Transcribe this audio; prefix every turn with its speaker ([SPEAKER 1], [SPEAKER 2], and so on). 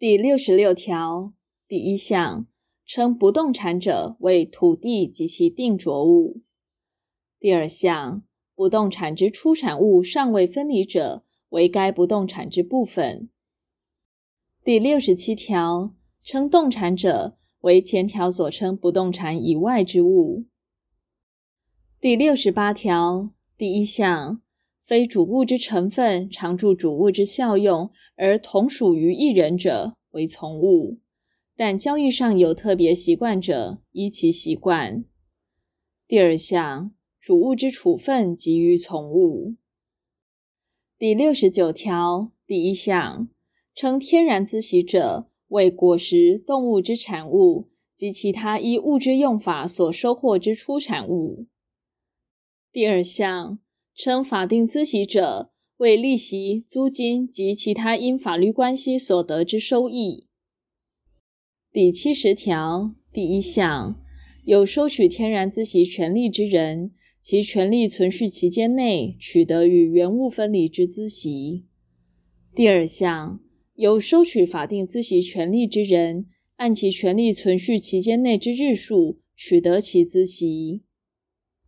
[SPEAKER 1] 第六十六条第一项，称不动产者为土地及其定着物。第二项，不动产之出产物尚未分离者，为该不动产之部分。第六十七条，称动产者，为前条所称不动产以外之物。第六十八条第一项，非主物之成分常助主物之效用，而同属于一人者，为从物；但交易上有特别习惯者，依其习惯。第二项，主物之处分即于从物。第六十九条第一项，称天然资息者，为果实、动物之产物及其他依物之用法所收获之出产物。第二项。称法定孳息者，为利息、租金及其他因法律关系所得之收益。第七十条第一项，有收取天然孳息权利之人，其权利存续期间内取得与原物分离之孳息。第二项，有收取法定孳息权利之人，按其权利存续期间内之日数取得其孳息。